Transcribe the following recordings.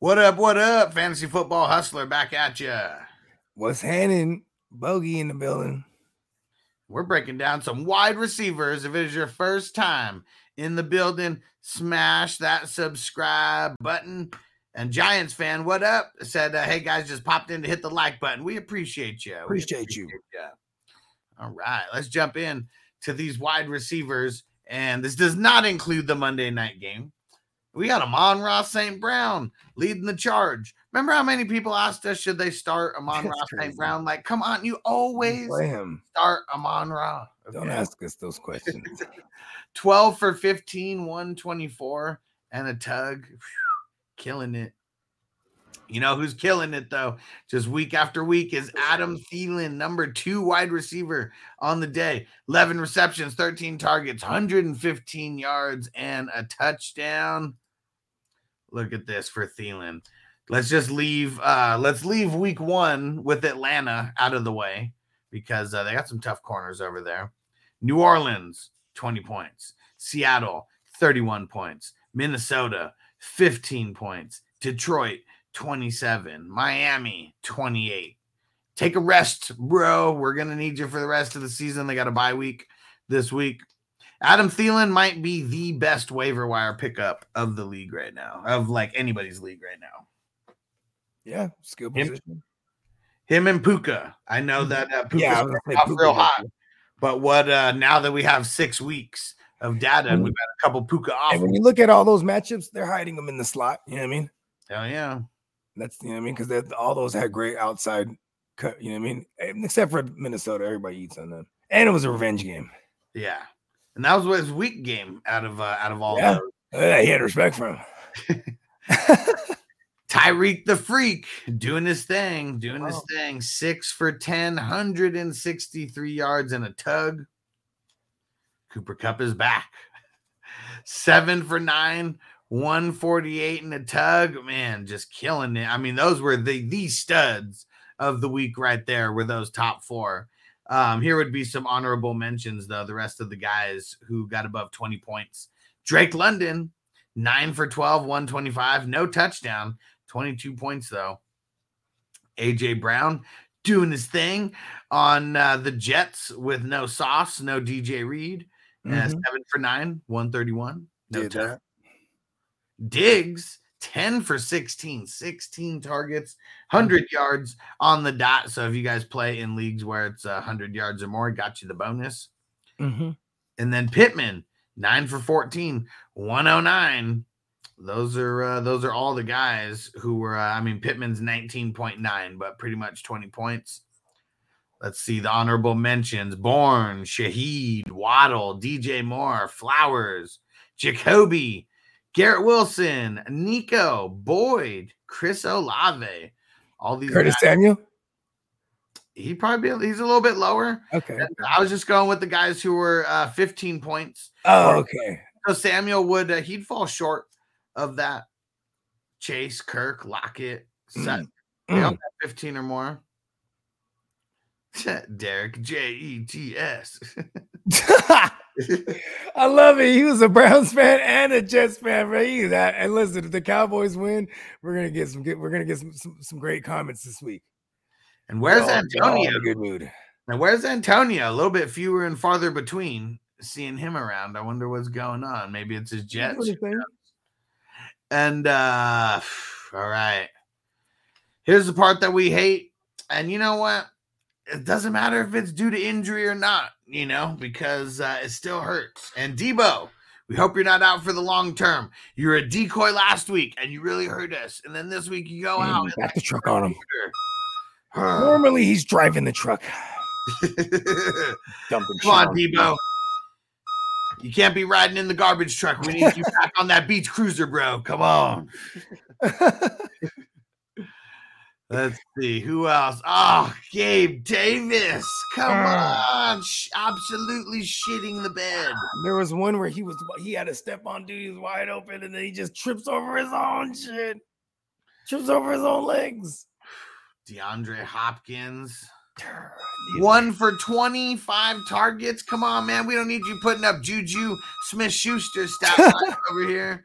What up? What up? Fantasy football hustler back at you. What's happening? Bogey in the building. We're breaking down some wide receivers. If it is your first time in the building, smash that subscribe button. And Giants fan, what up? Said, uh, hey guys, just popped in to hit the like button. We appreciate you. We Appreciate you. ya. All right, let's jump in to these wide receivers. And this does not include the Monday night game. We got Amon-Ra St. Brown leading the charge. Remember how many people asked us, should they start Amon-Ra St. Brown? Like, come on, you always start Amon Ra. Don't ask us those questions. 12 for 15, 124, and a tug. Phew, killing it. You know who's killing it though? Just week after week is Adam Thielen, number two wide receiver on the day. 11 receptions, 13 targets, 115 yards, and a touchdown. Look at this for Thielen. Let's just leave. Uh, let's leave week one with Atlanta out of the way because uh, they got some tough corners over there. New Orleans, 20 points. Seattle, 31 points. Minnesota, 15 points. Detroit, 27. Miami, 28. Take a rest, bro. We're going to need you for the rest of the season. They got a bye week this week. Adam Thielen might be the best waiver wire pickup of the league right now, of like anybody's league right now. yeah, skill Him- position. Him and Puka. I know that uh, Puka's Yeah, I was gonna say off Puka real hot. But what uh now that we have six weeks of data and Mhm. we've got a couple Puka off. When you look at all those matchups, they're hiding them in the slot. You know what I mean? Hell yeah. That's you know what I mean because all those had great outside cut. You know what I mean? Eh, Except for Minnesota, everybody eats on them, and it was a revenge game. Yeah. And that was his weak game out of uh, out of all Yeah. those. Eh, he had respect for him. Tyreek the Freak doing his thing, doing his Wow. thing. Six for 10, 163 yards and a tug. Cooper Kupp is back. Seven for nine, 148 and a tug. Man, just killing it. I mean, those were the the studs of the week right there, were those top four. Um, here would be some honorable mentions, though. The rest of the guys who got above 20 points. Drake London, nine for 12, 125, no touchdown, 22 points, though. AJ Brown doing his thing on uh, the Jets with no sauce, no DJ Reed. Uh, Mhm. seven for nine, 131. No Did touch. that. Diggs, 10 for 16, 16 targets, 100 yards on the dot. So if you guys play in leagues where it's uh, 100 yards or more, got you the bonus. Mhm. And then Pittman, 9 for 14, 109. Those are uh, those are all the guys who were uh, I mean Pittman's 19.9 but pretty much 20 points. Let's see the honorable mentions. Bourne, Shaheed, Waddle, DJ Moore, Flowers, Jacoby, Garrett Wilson, Nico, Boyd, Chris Olave. All these Curtis guys, Samuel. he probably be, he's a little bit lower. Okay. I was just going with the guys who were uh, 15 points. Oh, okay. So Samuel would uh, he'd fall short of that. Chase, Kirk, Lockett, Sutton, they all Mm. got 15 or more. Derek J E T S. I love it. He was a Browns fan and a Jets fan, bro. He that. And listen, if the Cowboys win, we're gonna get some good. We're gonna get some some, some great comments this week. And where's We're all- we're all in Antonio? good mood. Now where's Antonio? A little bit fewer and farther between seeing him around. I wonder what's going on. Maybe it's his Jets. What do you think? And uh all right. Here's the part that we hate. And you know what? It doesn't matter if it's due to injury or not, you know, because uh, it still hurts. And Deebo, we hope you're not out for the long term. You're a decoy last week and you really hurt us. And then this week you go out. Mm, Back the truck on him. Normally he's driving the truck. Shit on, Deebo. You can't be riding in the garbage truck. We need you back on that beach cruiser, bro. Come on. Let's see who else. Oh, Gabe Davis. Come Ah. on. Absolutely shitting the bed. there was one where he was he had a step on dude, he was wide open, and then he just trips over his own shit. Trips over his own legs. DeAndre Hopkins. One for 25 targets. Come on, man. We don't need you putting up Juju Smith Schuster line over here.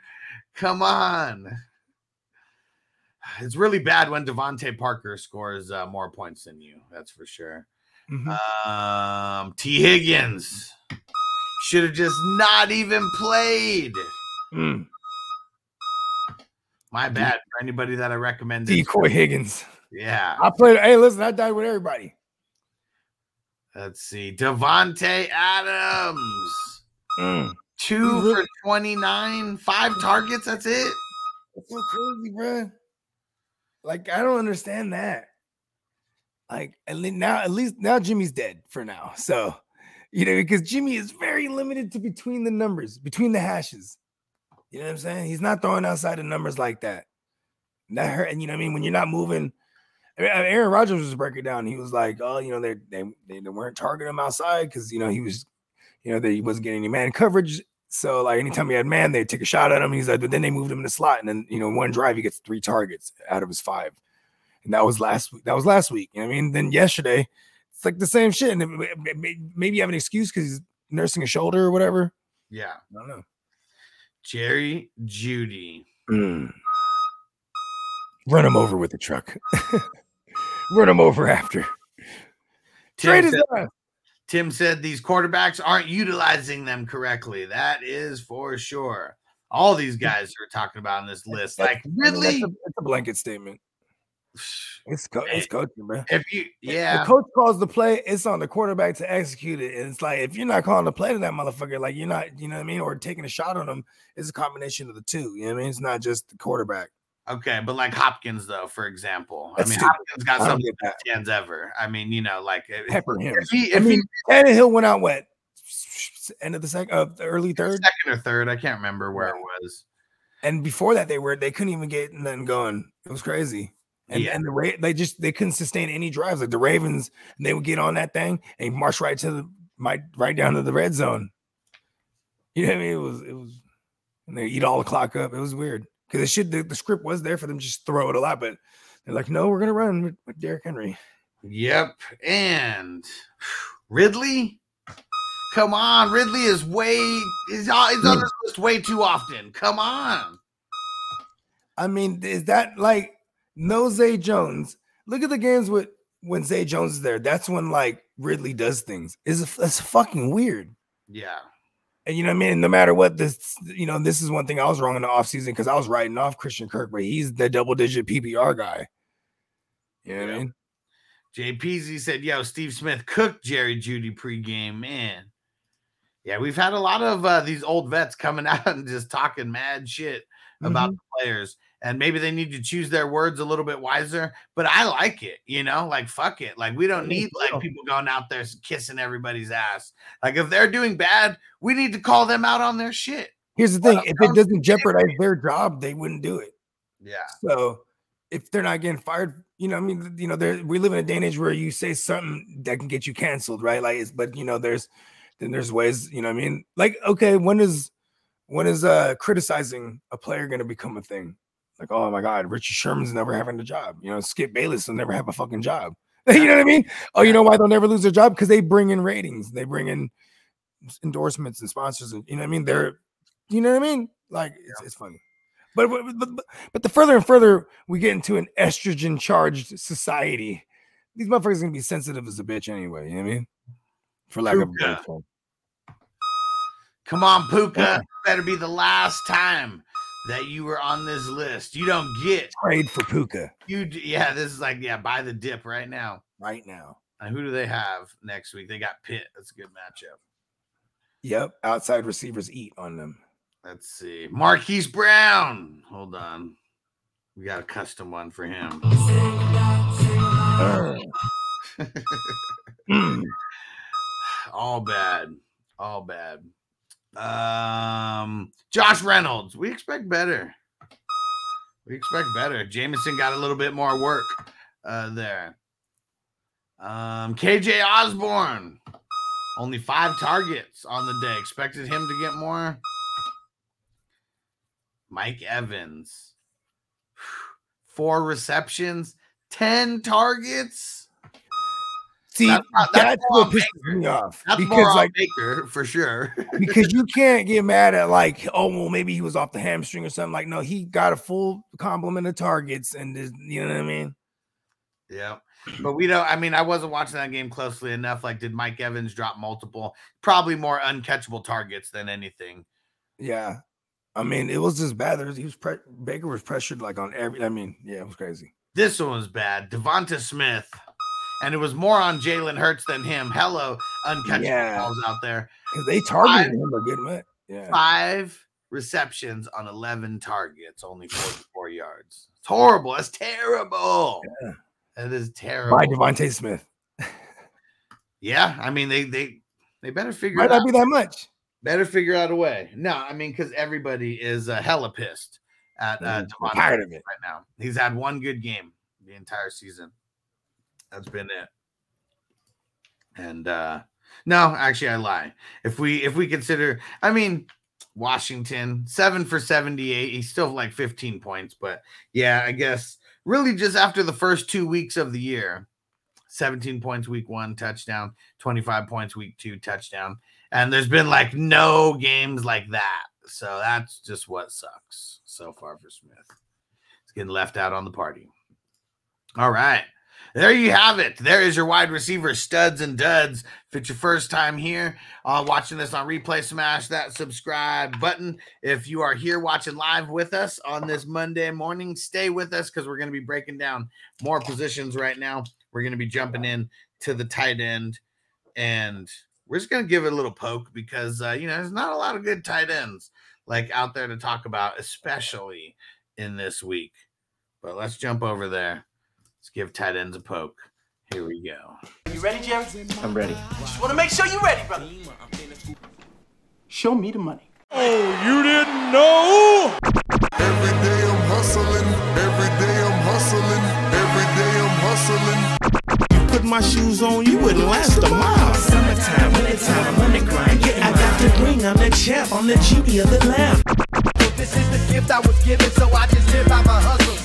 Come on. It's really bad when DeVante Parker scores uh, more points than you. That's for sure. Mhm. Um, T. Higgins should have just not even played. Mm. My bad for anybody that I recommended. Decoy Higgins. Yeah. I played. Hey, listen, I died with everybody. Let's see. Davante Adams. Mm. Two Really? for 29, five targets. That's it. It's so crazy, bro. Like I don't understand that. Like at least now, at least now Jimmy's dead for now. So you know, because Jimmy is very limited to between the numbers, between the hashes. You know what I'm saying? He's not throwing outside the numbers like that. That hurt. And you know what I mean? When you're not moving, I mean, uh, Aaron Rodgers was breaking down. He was like, "Oh, you know, they they they, weren't targeting him outside because you know he was, you know, he wasn't getting any man coverage. So like anytime he had man, they'd take a shot at him. He's like, but then they moved him in the slot, and then you know, one drive he gets three targets out of his five, and that was last week. That was last week. You know I mean? Then yesterday, it's like the same shit. And maybe you have an excuse because he's nursing a shoulder or whatever. Yeah. I don't know. Jerry Jeudy. Mm. Run him over with the truck. Run him over after. Tim Trade his ass. Tim said these quarterbacks aren't utilizing them correctly. That is for sure. All these guys are talking about on this list. Like, I mean, that's a, that's a blanket statement. It's, co- it's coaching, bro. If you, yeah, The coach calls the play, it's on the quarterback to execute it. And it's like if you're not calling the play to that motherfucker, like you're not, you know what I mean, or taking a shot on him, it's a combination of the two. You know what I mean? It's not just the quarterback. Okay, but like Hopkins, though, for example, I mean, stupid. Hopkins got I don't some get that. hands ever. I mean, you know, like Pepper him. if he, I if mean, he Tannehill went out what end of the second, uh, the early third, second or third, I can't remember where it was. and before that they were they couldn't even get nothing going. It was crazy. And, Yeah. and the Ra- they just they couldn't sustain any drives. Like the Ravens, they would get on that thing and march right to the right, right down to the red zone. You know what I mean? It was it was and they eat all the clock up. It was weird because it should the, the script was there for them to just throw it a lot, but they're like, no, we're gonna run with, with Derrick Henry. Yep. And Ridley, come on. Ridley is way is is on this list way too often. Come on. I mean, is that like no Zay Jones? Look at the games with when Zay Jones is there. That's when like Ridley does things. Is that's fucking weird. Yeah. And you know what I mean? No matter what this, you know, this is one thing I was wrong in the offseason because I was writing off Christian Kirk, but he's the double digit PPR guy. You know what I Yeah. mean? JPZ said, "Yo, Steve Smith cooked Jerry Jeudy pregame, man." Yeah, we've had a lot of uh, these old vets coming out and just talking mad shit about Mhm. the players, and maybe they need to choose their words a little bit wiser. But I like it, you know, like fuck it, like we don't need like people going out there kissing everybody's ass. Like if they're doing bad, we need to call them out on their shit. Here's the thing: if it doesn't jeopardize their job, they wouldn't do it. Yeah, So if they're not getting fired, you know, I mean, you know, there we live in a day and age where you say something that can get you canceled, right? Like, it's, but you know, there's then there's ways, you know, what I mean, like, okay, when is when is uh criticizing a player going to become a thing? Like, oh my God, Richard Sherman's never having a job. You know, Skip Bayless will never have a fucking job. you know what I mean? Oh, you know why they'll never lose their job? Because they bring in ratings, they bring in endorsements and sponsors, and you know what I mean. They're, you know what I mean? Like, it's, it's funny. But, but but the further and further we get into an estrogen charged society, these motherfuckers gonna be sensitive as a bitch anyway. You know what I mean? For lack of a better Puka. term. come on, Puka, Yeah. better be the last time that you were on this list. You don't get Trade for Puka you. Yeah, this is like yeah, buy the dip right now. right now. And who do they have next week? They got Pitt. That's a good matchup. Yep, outside receivers eat on them. Let's see. Marquise Brown. Hold on. We got a custom one for him. Mm. All bad. All bad. Um Josh Reynolds. We expect better. We expect better. Jameson got a little bit more work uh there. Um KJ Osborn. Only five targets on the day. Expected him to get more. Mike Evans. Four receptions, 10 targets. See, That's that's, that's what pisses Baker. me off That's because like Baker for sure. because you can't get mad at like oh well maybe he was off the hamstring or something like no he got a full complement of targets and you know what I mean yeah. But we don't, I mean, I wasn't watching that game closely enough. Like, did Mike Evans drop multiple, probably more uncatchable targets than anything? yeah I mean it was just bad there was, he was pre- Baker was pressured like on every I mean yeah it was crazy This one was bad. DeVonta Smith. And it was more on Jalen Hurts than him. Hello, uncatchable Yeah. balls out there. because they targeted him a good amount yeah Five receptions on 11 targets, only 44 yards. It's horrible. That's terrible. Yeah. That is terrible. by DeVonta Smith Yeah, I mean they they they better figure might it out. not be that much better figure out a way. No, I mean because everybody is uh, hella pissed at uh, DeVonta tired of it right now. He's had one good game the entire season. That's been it. And uh no, actually I lie. If we if we consider I mean Washington 7 for 78, he's still like 15 points, but yeah, I guess really just after the first 2 weeks of the year. 17 points week 1 touchdown, 25 points week 2 touchdown. And there's been like no games like that. So that's just what sucks so far for Smith. He's getting left out on the party. All right. There you have it. There is your wide receiver studs and duds. If it's your first time here uh, watching this on replay, smash that subscribe button. If you are here watching live with us on this Monday morning, stay with us because we're going to be breaking down more positions right now. We're going to be jumping in to the tight end and we're just going to give it a little poke because, uh, you know, there's not a lot of good tight ends like out there to talk about, especially in this week. But let's jump over there. Let's give tight ends a poke. Here we go. You ready, Jerry? I'm ready. Just want to make sure you're ready, brother. Show me the money. Oh, you didn't know? Every day I'm hustling, every day I'm hustling, every day I'm hustling. You put my shoes on, you wouldn't last a mile. Summertime, wintertime, I'm on the grind. Yeah, I got the ring, I'm the champ, I'm the genie of the lamp. This is the gift I was given, so I just live by my hustle.